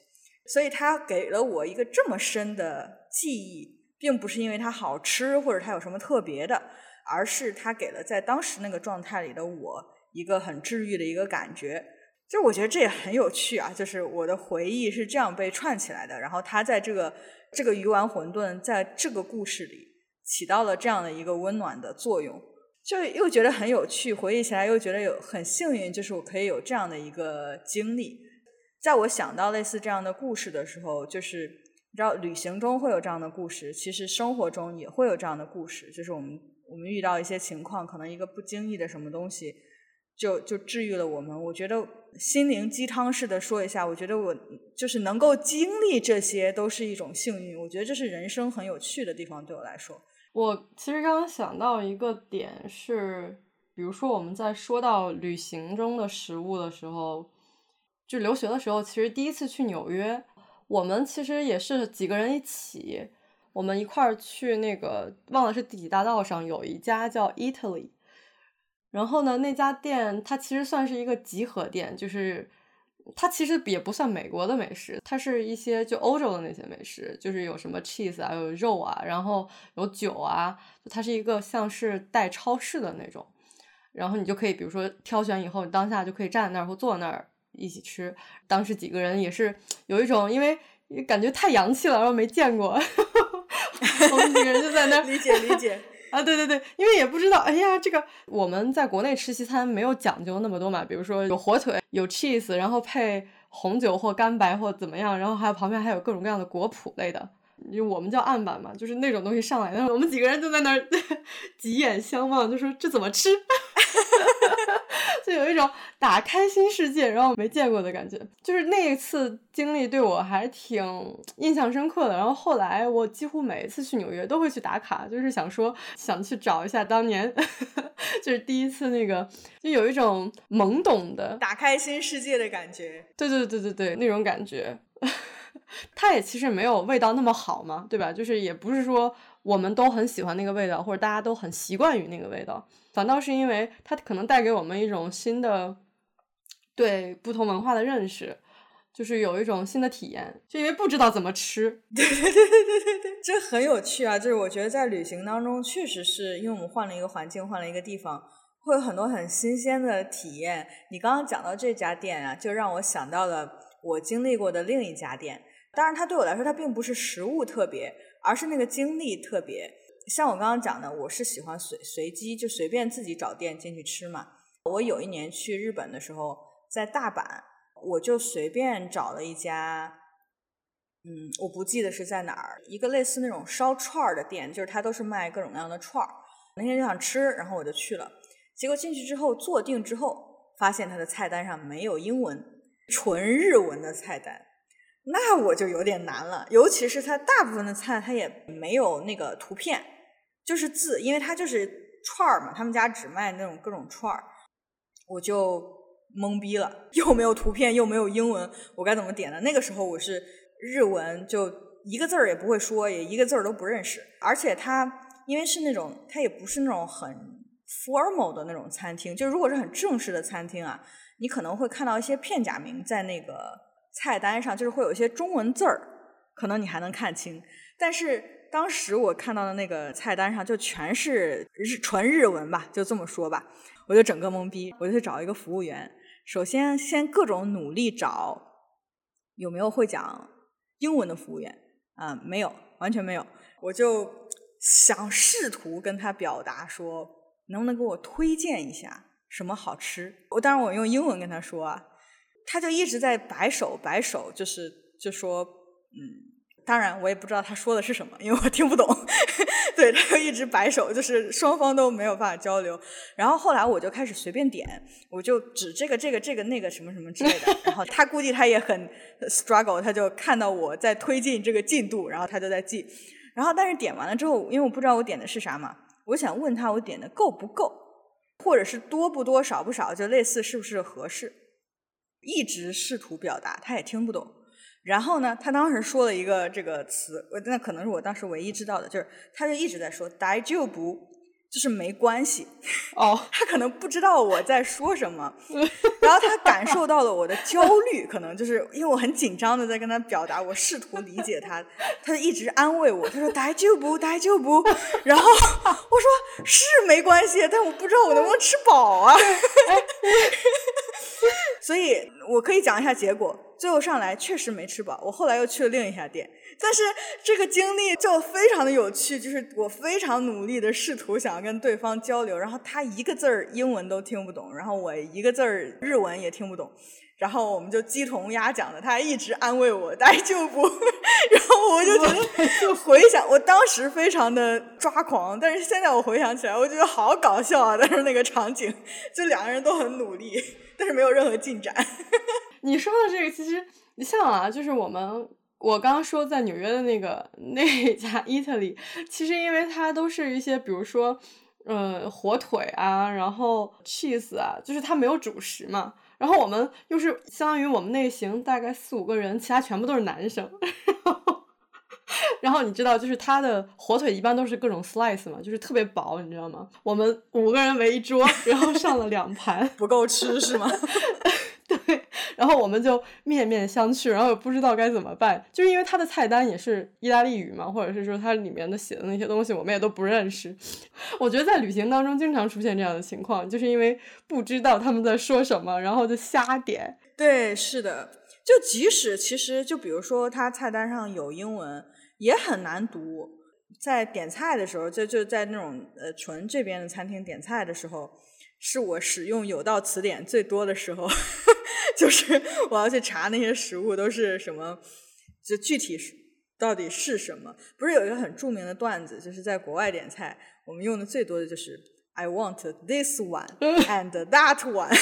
所以它给了我一个这么深的记忆，并不是因为它好吃或者它有什么特别的，而是它给了在当时那个状态里的我一个很治愈的一个感觉。就我觉得这也很有趣啊，就是我的回忆是这样被串起来的，然后它在这个这个鱼丸馄饨在这个故事里起到了这样的一个温暖的作用，就又觉得很有趣，回忆起来又觉得有很幸运，就是我可以有这样的一个经历。在我想到类似这样的故事的时候，就是你知道旅行中会有这样的故事，其实生活中也会有这样的故事，就是我们我们遇到一些情况，可能一个不经意的什么东西。就就治愈了我们。我觉得心灵鸡汤式的说一下，我觉得我就是能够经历这些，都是一种幸运。我觉得这是人生很有趣的地方，对我来说。我其实刚刚想到一个点是，比如说我们在说到旅行中的食物的时候，就留学的时候，其实第一次去纽约，我们其实也是几个人一起，我们一块儿去那个忘了是第几大道上有一家叫 Italy。然后呢，那家店它其实算是一个集合店，就是它其实也不算美国的美食，它是一些就欧洲的那些美食，就是有什么 cheese 啊，有肉啊，然后有酒啊，它是一个像是带超市的那种，然后你就可以比如说挑选以后，你当下就可以站在那儿或坐那儿一起吃。当时几个人也是有一种因为感觉太洋气了，然后没见过，*laughs* 我们几个人就在那儿理解理解。啊，对对对，因为也不知道，哎呀，这个我们在国内吃西餐没有讲究那么多嘛，比如说有火腿，有 cheese，然后配红酒或干白或怎么样，然后还有旁边还有各种各样的果脯类的，因为我们叫案板嘛，就是那种东西上来，然后我们几个人就在那儿 *laughs* 挤眼相望，就说这怎么吃。*laughs* 就有一种打开新世界，然后没见过的感觉，就是那一次经历对我还挺印象深刻的。然后后来我几乎每一次去纽约都会去打卡，就是想说想去找一下当年，*laughs* 就是第一次那个，就有一种懵懂的打开新世界的感觉。对对对对对，那种感觉，*laughs* 它也其实没有味道那么好嘛，对吧？就是也不是说我们都很喜欢那个味道，或者大家都很习惯于那个味道。反倒是因为它可能带给我们一种新的对不同文化的认识，就是有一种新的体验，就因为不知道怎么吃。对对对对对对对，这很有趣啊！就是我觉得在旅行当中，确实是因为我们换了一个环境，换了一个地方，会有很多很新鲜的体验。你刚刚讲到这家店啊，就让我想到了我经历过的另一家店。当然，它对我来说，它并不是食物特别，而是那个经历特别。像我刚刚讲的，我是喜欢随随机就随便自己找店进去吃嘛。我有一年去日本的时候，在大阪，我就随便找了一家，嗯，我不记得是在哪儿，一个类似那种烧串儿的店，就是它都是卖各种各样的串儿。那天就想吃，然后我就去了。结果进去之后坐定之后，发现它的菜单上没有英文，纯日文的菜单。那我就有点难了，尤其是它大部分的菜它也没有那个图片。就是字，因为它就是串儿嘛，他们家只卖那种各种串儿，我就懵逼了，*laughs* 又没有图片，又没有英文，我该怎么点呢？那个时候我是日文，就一个字儿也不会说，也一个字儿都不认识，而且它因为是那种，它也不是那种很 formal 的那种餐厅，就如果是很正式的餐厅啊，你可能会看到一些片假名在那个菜单上，就是会有一些中文字儿，可能你还能看清，但是。当时我看到的那个菜单上就全是日纯日文吧，就这么说吧，我就整个懵逼，我就去找一个服务员。首先先各种努力找有没有会讲英文的服务员，啊，没有，完全没有。我就想试图跟他表达说，能不能给我推荐一下什么好吃？我当然我用英文跟他说啊，他就一直在摆手摆手，就是就说，嗯。当然，我也不知道他说的是什么，因为我听不懂。*laughs* 对，他就一直摆手，就是双方都没有办法交流。然后后来我就开始随便点，我就指这个、这个、这个、那个什么什么之类的。然后他估计他也很 struggle，他就看到我在推进这个进度，然后他就在记。然后但是点完了之后，因为我不知道我点的是啥嘛，我想问他我点的够不够，或者是多不多、少不少，就类似是不是合适。一直试图表达，他也听不懂。然后呢，他当时说了一个这个词，那可能是我当时唯一知道的，就是他就一直在说“大就不”，就是没关系。哦，*laughs* 他可能不知道我在说什么，*laughs* 然后他感受到了我的焦虑，可能就是因为我很紧张的在跟他表达，我试图理解他，他就一直安慰我，他说“大就不，大就不”，然后我说是没关系，但我不知道我能不能吃饱啊。*laughs* *laughs* 所以我可以讲一下结果。最后上来确实没吃饱，我后来又去了另一家店，但是这个经历就非常的有趣，就是我非常努力的试图想要跟对方交流，然后他一个字儿英文都听不懂，然后我一个字儿日文也听不懂，然后我们就鸡同鸭讲的，他还一直安慰我，大就不，然后我就觉得就回想我当时非常的抓狂，但是现在我回想起来，我觉得好搞笑啊，但是那个场景，就两个人都很努力，但是没有任何进展。*laughs* 你说的这个其实你像啊，就是我们我刚刚说在纽约的那个 *laughs* 那家 Italy，其实因为它都是一些比如说呃火腿啊，然后 cheese 啊，就是它没有主食嘛。然后我们又是相当于我们那行大概四五个人，其他全部都是男生。然 *laughs* 后 *laughs* 你知道，就是他的火腿一般都是各种 slice 嘛，就是特别薄，你知道吗？我们五个人围一桌，然后上了两盘，不够吃是吗？*laughs* 对，然后我们就面面相觑，然后也不知道该怎么办，就是因为他的菜单也是意大利语嘛，或者是说它里面的写的那些东西我们也都不认识。我觉得在旅行当中经常出现这样的情况，就是因为不知道他们在说什么，然后就瞎点。对，是的，就即使其实就比如说他菜单上有英文，也很难读。在点菜的时候，就就在那种呃纯这边的餐厅点菜的时候。是我使用有道词典最多的时候，*laughs* 就是我要去查那些食物都是什么，就具体是到底是什么。不是有一个很著名的段子，就是在国外点菜，我们用的最多的就是 I want this one and that one，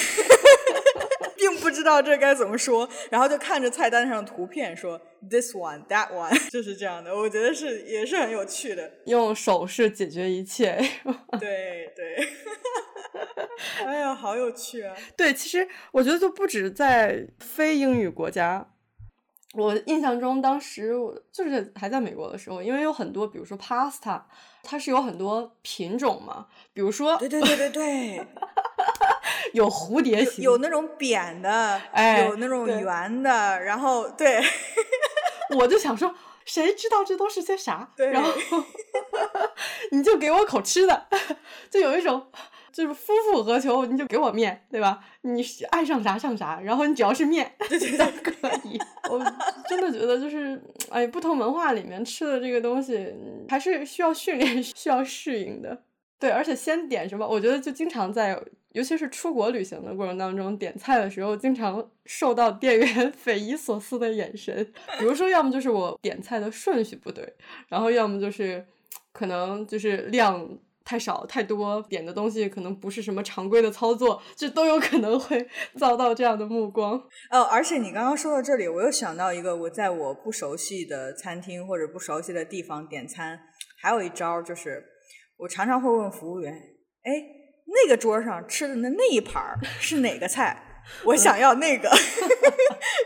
*laughs* 并不知道这该怎么说，然后就看着菜单上的图片说 this one that one，*laughs* 就是这样的。我觉得是也是很有趣的，用手势解决一切。对对。*laughs* 哎呀，好有趣啊！对，其实我觉得就不止在非英语国家，我印象中当时我就是还在美国的时候，因为有很多，比如说 pasta，它是有很多品种嘛，比如说，对对对对对，*laughs* 有蝴蝶形，有那种扁的，哎，有那种圆的，然后对，我就想说，谁知道这都是些啥？对，然后 *laughs* 你就给我口吃的，*laughs* 就有一种。就是夫复何求？你就给我面，对吧？你爱上啥上啥，然后你只要是面，就可以。*laughs* 我真的觉得，就是哎，不同文化里面吃的这个东西，还是需要训练、需要适应的。对，而且先点什么，我觉得就经常在，尤其是出国旅行的过程当中，点菜的时候，经常受到店员 *laughs* 匪夷所思的眼神。比如说，要么就是我点菜的顺序不对，然后要么就是可能就是量。太少太多点的东西可能不是什么常规的操作，这都有可能会 *laughs* 遭到这样的目光。哦，而且你刚刚说到这里，我又想到一个，我在我不熟悉的餐厅或者不熟悉的地方点餐，还有一招就是，我常常会问服务员：“哎，那个桌上吃的那那一盘是哪个菜？我想要那个。*laughs* ”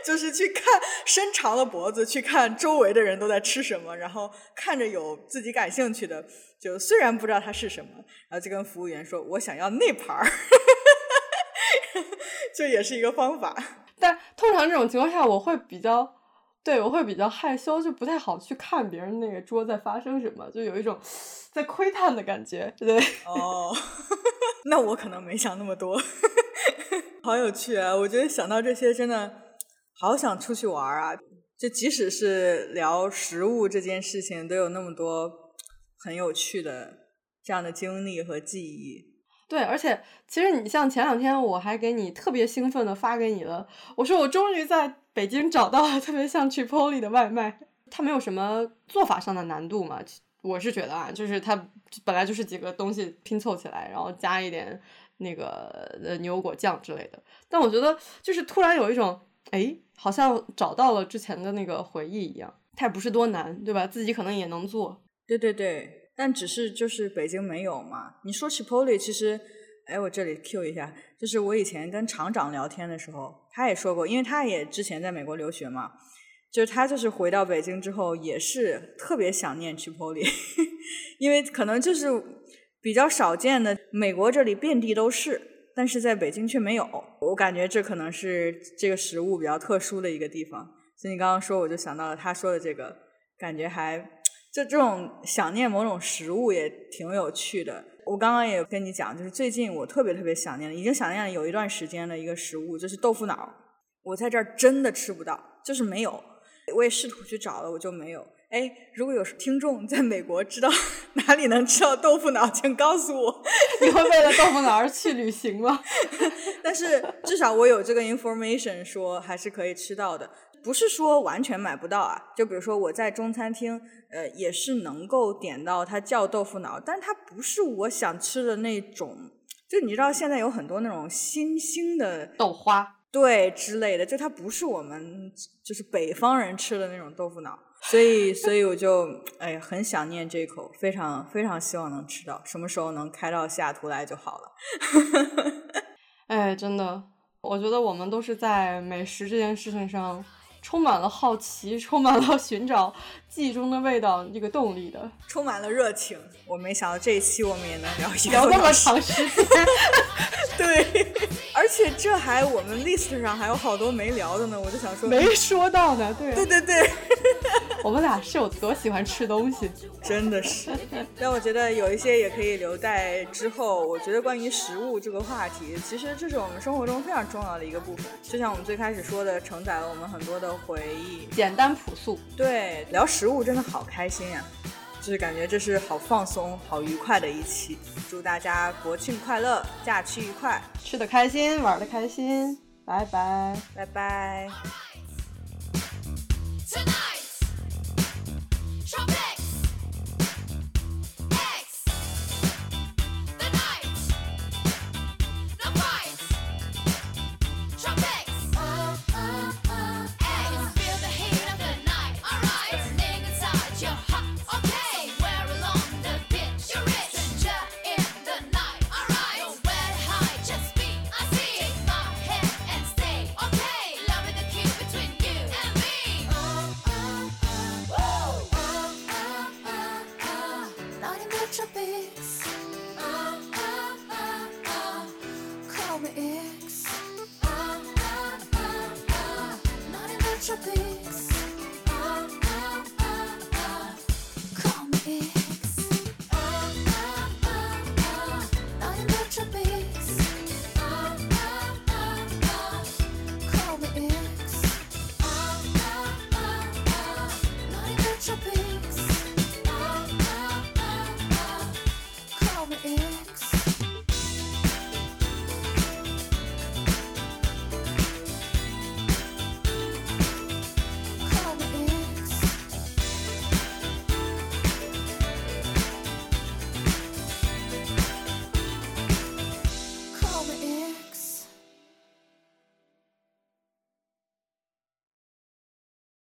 就是去看伸长了脖子去看周围的人都在吃什么，然后看着有自己感兴趣的。就虽然不知道它是什么，然后就跟服务员说：“我想要那盘儿。*laughs* ”这也是一个方法。但通常这种情况下，我会比较，对我会比较害羞，就不太好去看别人那个桌在发生什么，就有一种在窥探的感觉，对。*laughs* 哦，*laughs* 那我可能没想那么多。*laughs* 好有趣啊！我觉得想到这些，真的好想出去玩啊！就即使是聊食物这件事情，都有那么多。很有趣的这样的经历和记忆，对，而且其实你像前两天我还给你特别兴奋的发给你了，我说我终于在北京找到了特别像 Chipotle 的外卖，它没有什么做法上的难度嘛，我是觉得啊，就是它本来就是几个东西拼凑起来，然后加一点那个呃牛油果酱之类的。但我觉得就是突然有一种，哎，好像找到了之前的那个回忆一样。它也不是多难，对吧？自己可能也能做。对对对，但只是就是北京没有嘛。你说 Chipotle，其实，哎，我这里 Q 一下，就是我以前跟厂长聊天的时候，他也说过，因为他也之前在美国留学嘛。就是他，就是回到北京之后，也是特别想念 Chipotle，*laughs* 因为可能就是比较少见的，美国这里遍地都是，但是在北京却没有。我感觉这可能是这个食物比较特殊的一个地方。所以你刚刚说，我就想到了他说的这个，感觉还就这种想念某种食物也挺有趣的。我刚刚也跟你讲，就是最近我特别特别想念，已经想念了有一段时间的一个食物，就是豆腐脑。我在这儿真的吃不到，就是没有。我也试图去找了，我就没有。哎，如果有听众在美国知道 *laughs* 哪里能吃到豆腐脑，请告诉我。你会为了豆腐脑而去旅行吗？*laughs* 但是至少我有这个 information，说还是可以吃到的，不是说完全买不到啊。就比如说我在中餐厅，呃，也是能够点到它叫豆腐脑，但它不是我想吃的那种。就你知道现在有很多那种新兴的豆花。对之类的，就它不是我们就是北方人吃的那种豆腐脑，所以所以我就哎很想念这口，非常非常希望能吃到，什么时候能开到西雅图来就好了。*laughs* 哎，真的，我觉得我们都是在美食这件事情上。充满了好奇，*laughs* 充满了寻找记忆中的味道这个动力的，充满了热情。我没想到这一期我们也能聊一聊那么长时间，*laughs* 对，而且这还我们 list 上还有好多没聊的呢。我就想说，没说到呢，对，对对对，我们俩是有多喜欢吃东西，真的是。但我觉得有一些也可以留在之后。我觉得关于食物这个话题，其实这是我们生活中非常重要的一个部分。就像我们最开始说的，承载了我们很多的。回忆简单朴素，对，聊食物真的好开心呀，就是感觉这是好放松、好愉快的一期。祝大家国庆快乐，假期愉快，吃的开心，玩的开心，拜拜，拜拜。